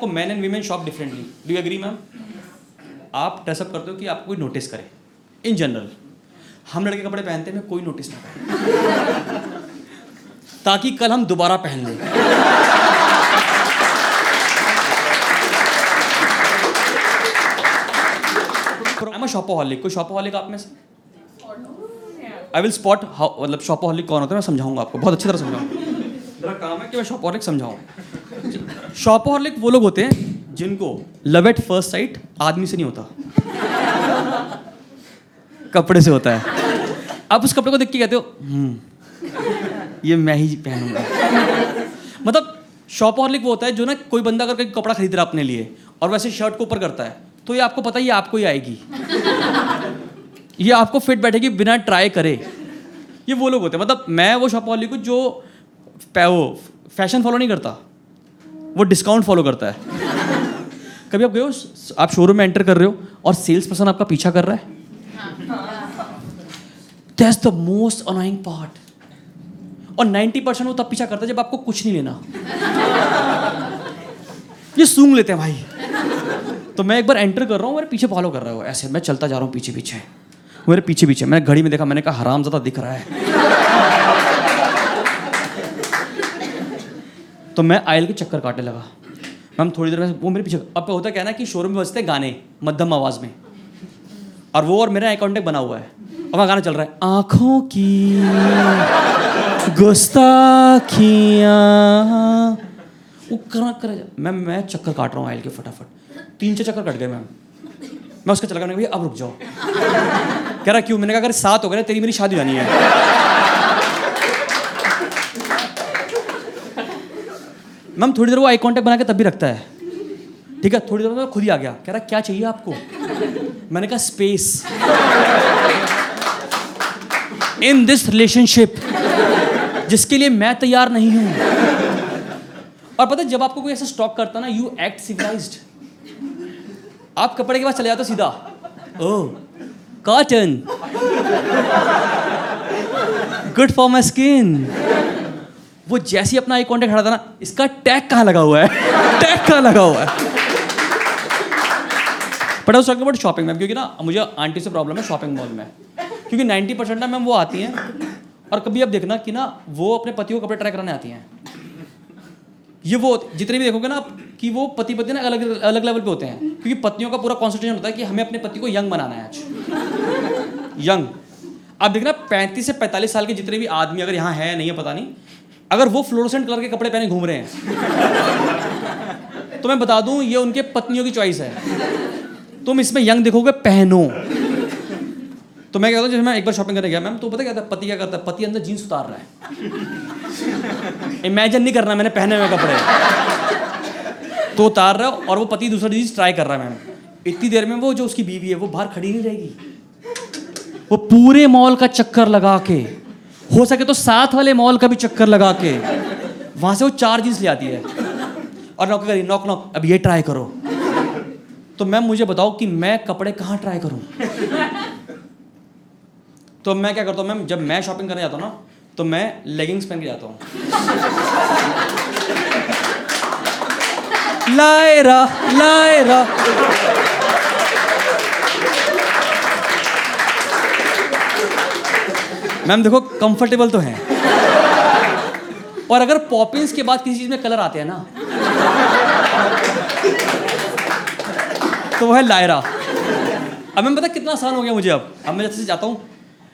आपको man and women shop differently do agree ma'am आप dress up करते हो कि आपको कोई नोटिस करे. इन जनरल हम लड़के कपड़े पहनते हैं कोई नोटिस ना करे. ताकि कल हम दोबारा पहन लें. शॉपोहॉलिक कोई शॉपोहॉलिक आप में से? आई विल स्पॉट मतलब शॉपोहॉलिक कौन होता है, मैं समझाऊँगा आपको. बहुत अच्छी तरह समझाऊँगा. मेरा काम है कि मैं शॉपोहॉलिक समझाऊं. शॉपोहॉलिक वो लोग होते हैं जिनको लव एट फ़र्स्ट साइट आदमी से नहीं होता। कपड़े से होता है। आप उस कपड़े को देख के कहते हो "हम्म, ये मैं ही पहनूँगा। मतलब शॉपहॉलिक वो होता है जो ना कोई बंदा अगर कोई कपड़ा खरीद रहा अपने लिए और वैसे शर्ट को ऊपर करता है तो ये आपको पता है आपको ही आएगी। ये आपको फिट बैठेगी बिना ट्राई करे। ये वो लोग होते हैं। मतलब मैं वो शॉपहॉलिक हूँ जो वो फ़ैशन फॉलो नहीं करता। वो डिस्काउंट फॉलो करता है। कभी आप गए हो? आप शोरूम में एंटर कर रहे हो और सेल्स पर्सन आपका पीछा कर रहा है? That's the most annoying part और 90 परसेंट वो तब पीछा करता है जब आपको कुछ नहीं लेना। ये सूंघ लेते हैं भाई। तो मैं एक बार एंटर कर रहा हूँ, मेरे पीछे फॉलो कर रहा हूँ ऐसे मैं चलता जा रहा हूँ पीछे पीछे मेरे पीछे पीछे मैंने घड़ी में देखा, मैंने कहा हराम ज़्यादा दिख रहा है। तो मैं आयल के चक्कर काटने लगा। मैम थोड़ी देर में वो मेरे पीछे, अब होता क्या ना कि शोरूम में बजते गाने, मध्यम आवाज़ में। और वो और मेरा आई कॉन्टेक्ट बना हुआ है। और वहाँ गाना चल रहा है, आँखों की गुस्ताखियाँ। वो करा मैम मैं चक्कर काट रहा हूँ आयल के फटाफट। तीन चार चक्कर कट गए मैम। मैं उसका चला गया भैया अब रुक जाओ। कह रहा, क्यों? मैंने कहा, अगर सात हो गए तेरी मेरी शादी जानी है। मैम, थोड़ी देर वो आई कांटेक्ट बना के तब भी रखता है। ठीक है, थोड़ी देर में खुद ही आ गया। कह रहा, क्या चाहिए आपको? मैंने कहा स्पेस इन दिस रिलेशनशिप जिसके लिए मैं तैयार नहीं हूँ। और पता है, जब आपको कोई ऐसा स्टॉक करता ना यू एक्ट सिविलाइज्ड आप कपड़े के पास चले जाते सीधा। ओह cotton good for my skin वो जैसे ही अपना आई कॉन्टेक्ट हटा था ना, इसका टैग कहाँ लगा हुआ है? टैग कहाँ लगा हुआ है? But I talking about shopping ma'am क्योंकि ना, मुझे आंटी से प्रॉब्लम है शॉपिंग मॉल में। क्योंकि 90 परसेंट ना मैम वो आती हैं, और कभी आप देखना कि ना, वो अपने पति को कपड़े ट्राई कराने आती हैं। ये वो, जितने भी देखोगे ना कि वो पति पत्नी ना अलग अलग लेवल पे होते हैं। क्योंकि पत्नियों का पूरा कॉन्सेंट्रेशन होता है कि हमें अपने पति को यंग बनाना है आज। यंग आप देखना, पैंतीस से पैंतालीस साल के जितने भी आदमी अगर यहाँ है, नहीं है, पता नहीं अगर वो फ्लोरोसेंट कलर के कपड़े पहने घूम रहे हैं तो मैं बता दूँ, ये उनके पत्नियों की चॉइस है। तुम इसमें यंग देखोगे, पहनो। तो मैं कहता हूँ, जैसे मैं एक बार शॉपिंग करने गया, मैम तो पता क्या था, पति क्या करता है, पति अंदर जीन्स उतार रहा है। इमेजिन नहीं करना मैंने पहने हुए कपड़े। तो उतार रहा है और वो पति दूसरा चीज़ ट्राई कर रहा है, मैम। इतनी देर में वो जो उसकी बीवी है, वो बाहर खड़ी नहीं रहेगी। वो पूरे मॉल का चक्कर लगा के हो सके तो साथ वाले मॉल का भी चक्कर लगा के। वहाँ से वो चार जीन्स ले आती है। और नॉक करी नॉक नॉक, अब ये ट्राई करो। तो मैम, मुझे बताओ कि मैं कपड़े कहाँ ट्राई करूँ? तो मैं क्या करता हूँ मैम, जब मैं शॉपिंग करने जाता हूँ ना तो मैं लेगिंग्स पहन के जाता हूँ। लायरा लायरा मैम, देखो कंफर्टेबल तो है। और अगर पॉपिंस के बाद किसी चीज़ में कलर आते हैं ना तो वो है लायरा। अब मैं पता कितना आसान हो गया मुझे अब? अब मैं जैसे जाता हूँ,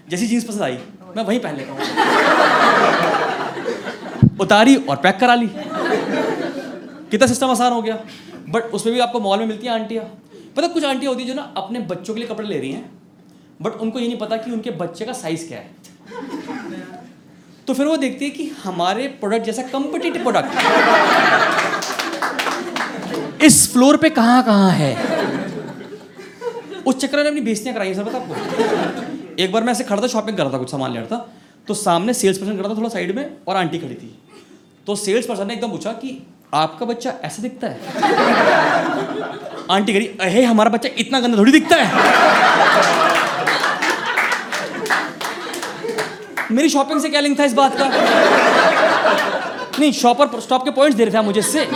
जैसी जीन्स पसंद आई, मैं वहीं पहन लेता हूँ। उतारी और पैक करा ली। कितना सिस्टम आसान हो गया। बट उसमें भी आपको मॉल में मिलती हैं आंटियाँ। पता कुछ आंटियाँ होती है जो ना अपने बच्चों के लिए कपड़े ले रही हैं बट उनको ये नहीं पता कि उनके बच्चे का साइज़ क्या है। तो फिर वो देखती है कि हमारे प्रोडक्ट जैसा कंपिटिटिव प्रोडक्ट इस फ्लोर पे कहाँ कहाँ है? उस चक्कर में अपनी बेइज्जतियाँ कराई सर पता आपको एक बार मैं ऐसे खड़ा था शॉपिंग कर रहा था, कुछ सामान ले रहा था तो सामने सेल्स पर्सन खड़ा था थोड़ा साइड में और आंटी खड़ी थी। तो सेल्स पर्सन ने एकदम पूछा कि आपका बच्चा ऐसा दिखता है? आंटी करी अहे, हमारा बच्चा इतना गंदा थोड़ी दिखता है। मेरी शॉपिंग से क्या लिंक था इस बात का? नहीं शॉपर स्टॉप के पॉइंट्स दे रहे थे मुझे इससे।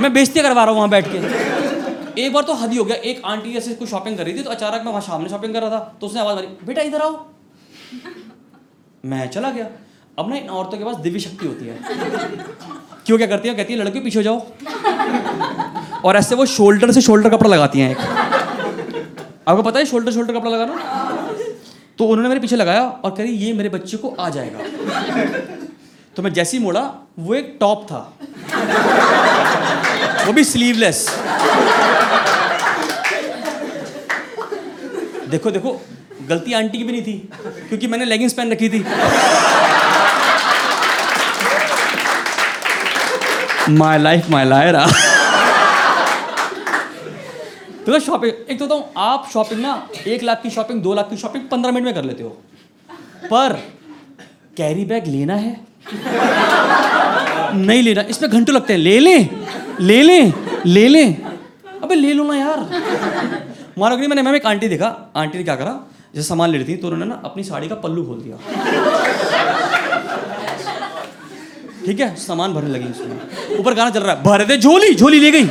मैं बेइज्जती करवा रहा हूँ वहाँ बैठ के। एक बार तो हद ही हो गया। एक आंटी ऐसे कोई शॉपिंग कर रही थी तो अचानक मैं वहाँ सामने शॉपिंग कर रहा था तो उसने आवाज़ मारी, बेटा, इधर आओ। मैं चला गया। अब ना इन औरतों के पास दिव्य शक्ति होती है। क्यों, क्या करती है? कहती है लड़के पीछे जाओ। और ऐसे वो शोल्डर से शोल्डर कपड़ा लगाती हैं एक। आपको पता है शोल्डर शोल्डर कपड़ा लगाना? तो उन्होंने मेरे पीछे लगाया और कह रही, ये मेरे बच्चे को आ जाएगा। तो मैं जैसे ही मोड़ा, वो एक टॉप था। वो भी स्लीवलेस देखो देखो, गलती आंटी की भी नहीं थी, क्योंकि मैंने लेगिंग्स पहन रखी थी। माई लाइफ माई लायरा तो शॉपिंग एक तो बताऊँ आप शॉपिंग ना, एक लाख की शॉपिंग दो लाख की शॉपिंग पंद्रह मिनट में कर लेते हो। पर कैरी बैग लेना है? नहीं लेना, इसमें घंटों लगते हैं। ले लें ले लें ले लें। अबे ले लो ना यार। मानो कि मैंने मैम एक आंटी देखा, आंटी ने क्या करा, जैसे सामान ले रही थी तो उन्होंने ना अपनी साड़ी का पल्लू खोल दिया। ठीक है, सामान भरने लगी उसमें। ऊपर गाना चल रहा है, भर दे झोली झोली ले गई।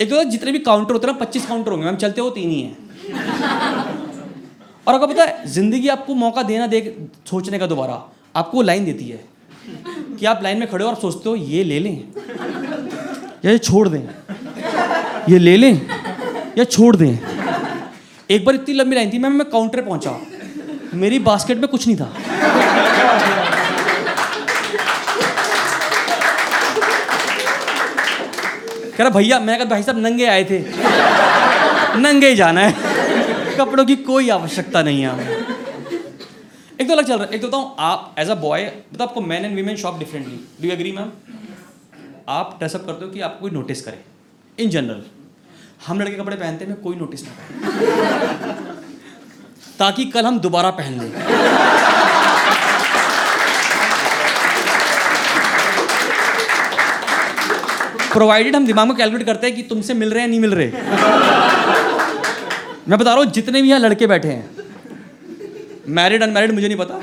एक तो जितने भी काउंटर होते हैं ना, पच्चीस काउंटर होंगे, मैम, चलते हो, तीन ही हैं। और आपको पता है, ज़िंदगी आपको मौका देना दे सोचने का दोबारा। आपको लाइन देती है कि आप लाइन में खड़े हो और सोचते हो, ये ले लें। या ये छोड़ दें। ये ले लें। या छोड़ दें। एक बार इतनी लंबी लाइन थी, मैम, मैं काउंटर पहुँचा। मेरी बास्केट में कुछ नहीं था। कह रहा, भैया, मैं कहा, भाई साहब, नंगे आए थे। नंगे ही जाना है। कपड़ों की कोई आवश्यकता नहीं है एक तो अलग चल रहा है। एक तो बताऊँ, आप एज अ बॉय मतलब आपको man and women shop differently do agree ma'am आप ड्रेसअप करते हो कि आपको कोई नोटिस करे। इन जनरल हम लड़के कपड़े पहनते हैं कोई नोटिस ना करे। ताकि कल हम दोबारा पहन लें। प्रोवाइडेड हम दिमाग में कैलकुलेट करते हैं कि तुमसे मिल रहे हैं, नहीं मिल रहे। मैं बता रहा हूँ, जितने भी यहाँ लड़के बैठे हैं मैरिड अनमैरिड मुझे नहीं पता।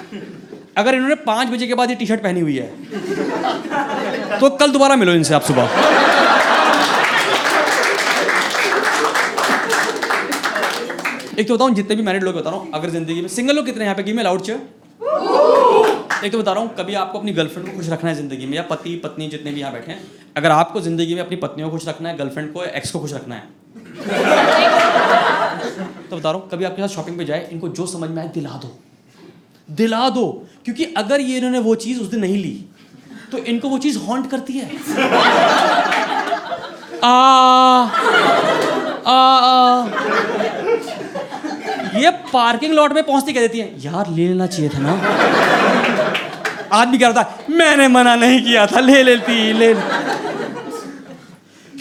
अगर इन्होंने पाँच बजे के बाद ये टी शर्ट पहनी हुई है तो कल दोबारा मिलो इनसे आप सुबह। एक तो बताऊँ, जितने भी मैरिड लोग बता रहा हूँ, अगर ज़िंदगी में सिंगल लोग कितने यहाँ पे गिव में लाउड चेयर एक तो बता रहा हूँ, कभी आपको अपनी गर्लफ्रेंड को खुश रखना है ज़िंदगी में, या पति, पत्नी जितने भी यहाँ बैठे हैं अगर आपको ज़िंदगी में अपनी पत्नियों को खुश रखना है गर्लफ्रेंड को एक्स को खुश रखना है। तो बता रहा हूँ कभी आपके साथ शॉपिंग पे जाए इनको जो समझ में आए दिला दो। दिला दो क्योंकि अगर ये इन्होंने वो चीज़ उस दिन नहीं ली तो इनको वो चीज़ हॉन्ट करती है। आ आ, आ। ये पार्किंग लॉट में पहुँचती कह देती है यार ले लेना चाहिए था ना। आदमी कह रहा था मैंने मना नहीं किया था ले लेती ले।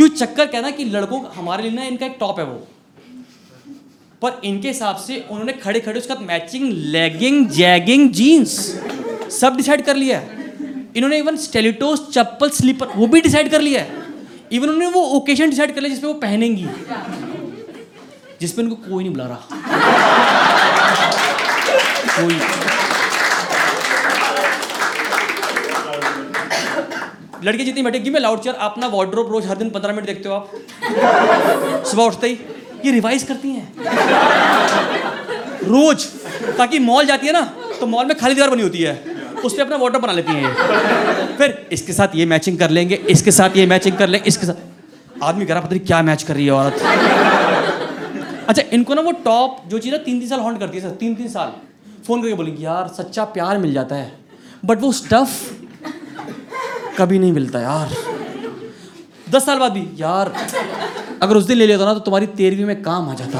क्यों चक्कर कहना कि लड़कों हमारे लिए ना इनका एक टॉप है वो। पर इनके हिसाब से उन्होंने खड़े खड़े उसका मैचिंग लेगिंग जैगिंग जीन्स सब डिसाइड कर लिया है। इन्होंने इवन स्टेलिटोस चप्पल स्लीपर वो भी डिसाइड कर लिया है। इवन उन्होंने वो ओकेजन डिसाइड कर लिया जिसपे वो पहनेंगी। जिसपे उनको कोई नहीं बुला रहा। कोई लड़के जितनी बैठेगी मैं लाउड चेयर अपना वार्ड्रोब रोज हर दिन पंद्रह मिनट देखते हो आप। सुबह उठते ही, ये रिवाइज करती हैं। रोज, ताकि मॉल जाती है ना तो मॉल में खाली दीवार बनी होती है। उस पर अपना वाटर बना लेती हैं ये। फिर इसके साथ ये मैचिंग कर लेंगे, इसके साथ ये मैचिंग कर लेंगे, इसके साथ। आदमी कह पता नहीं क्या मैच कर रही है औरत? अच्छा इनको ना वो टॉप जो चीज़ ना तीन तीन साल हॉन्ट करती है, सर तीन तीन साल। फ़ोन करके बोलेंगे, यार, सच्चा प्यार मिल जाता है। बट वो स्टफ़ कभी नहीं मिलता यार। दस साल बाद भी, यार, अगर उस दिन ले लिया था ना तो तुम्हारी तेरहवीं में काम आ जाता।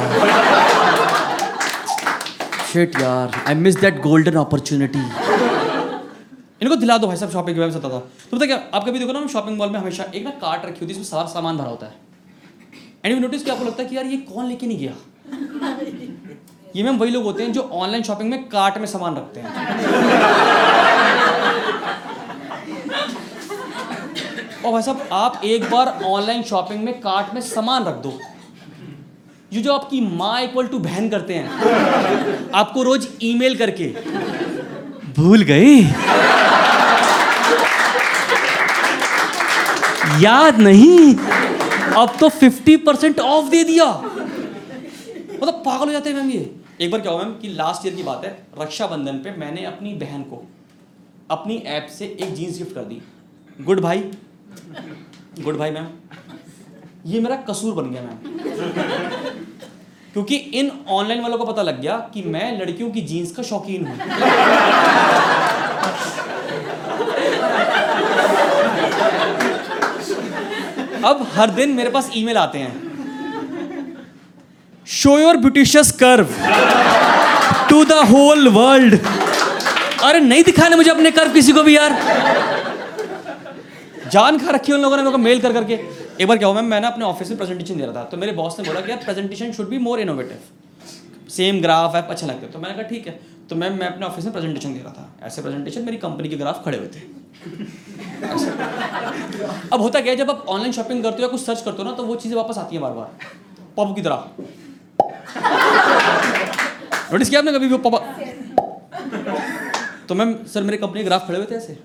शिट यार I miss that golden opportunity इनको दिला दो भाई साहब शॉपिंग के बारे था तो पता क्या, आप कभी देखो ना शॉपिंग मॉल में हमेशा एक ना कार्ट रखी होती है इसमें सारा सामान भरा होता है। एंड यू नोटिस कि आपको लगता है कि यार, ये कौन लेके नहीं गया? ये मैम वही लोग होते हैं जो ऑनलाइन शॉपिंग में कार्ट में सामान रखते हैं। और भाई साहब आप एक बार ऑनलाइन शॉपिंग में कार्ट में सामान रख दो। ये जो आपकी माँ इक्वल टू बहन करते हैं आपको रोज ईमेल करके। भूल गए याद नहीं? अब तो 50 परसेंट ऑफ़ दे दिया। मतलब पागल हो जाते हैं मैम ये। एक बार क्या हुआ मैम कि लास्ट ईयर की बात है रक्षाबंधन पे मैंने अपनी बहन को अपनी ऐप से एक जीन्स गिफ्ट कर दी। गुड भाई गुड भाई मैम। ये मेरा कसूर बन गया, मैम। क्योंकि इन ऑनलाइन वालों को पता लग गया कि मैं लड़कियों की जीन्स का शौकीन हूँ। अब हर दिन मेरे पास ईमेल आते हैं। Show your beauteous curve to the whole world अरे, नहीं दिखाने मुझे अपने कर्व किसी को भी, यार। जान खा रखी है उन लोगों ने मेरे को मेल कर करके। एक बार क्या हुआ मैम मैंने अपने ऑफ़िस में प्रेजेंटेशन दे रहा था तो मेरे बॉस ने बोला कि यार presentation should be more innovative same graph app अच्छा लगता है। तो मैंने कहा ठीक है। तो मैम मैं अपने ऑफ़िस में प्रेजेंटेशन दे रहा था। ऐसे प्रेजेंटेशन मेरी कंपनी के ग्राफ खड़े हुए थे। अब होता क्या है जब आप ऑनलाइन शॉपिंग करते हो या कुछ सर्च करते हो ना तो वो चीज़ें वापस आती हैं बार बार पॉप की तरह। नोटिस किया आपने कभी भी वो पॉप तो मैम सर मेरे कंपनी के ग्राफ खड़े हुए थे ऐसे।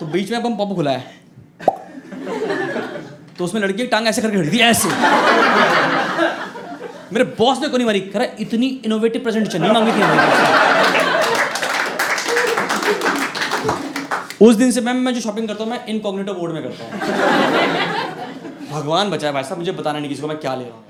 तो बीच में अब हम खुला है। तो उसमें लड़की टांग ऐसे करके खड़ी थी, ऐसे। मेरे बॉस ने को नहीं मारी, कह रहा इतनी इनोवेटिव प्रेजेंटेशन नहीं मांगी थी उस दिन से मैम, मैं जो शॉपिंग करता हूँ, मैं इनकॉग्निटो मोड में करता हूँ। भगवान बचाए भाई साहब, मुझे बताना नहीं किसी को, मैं क्या ले रहा हूँ।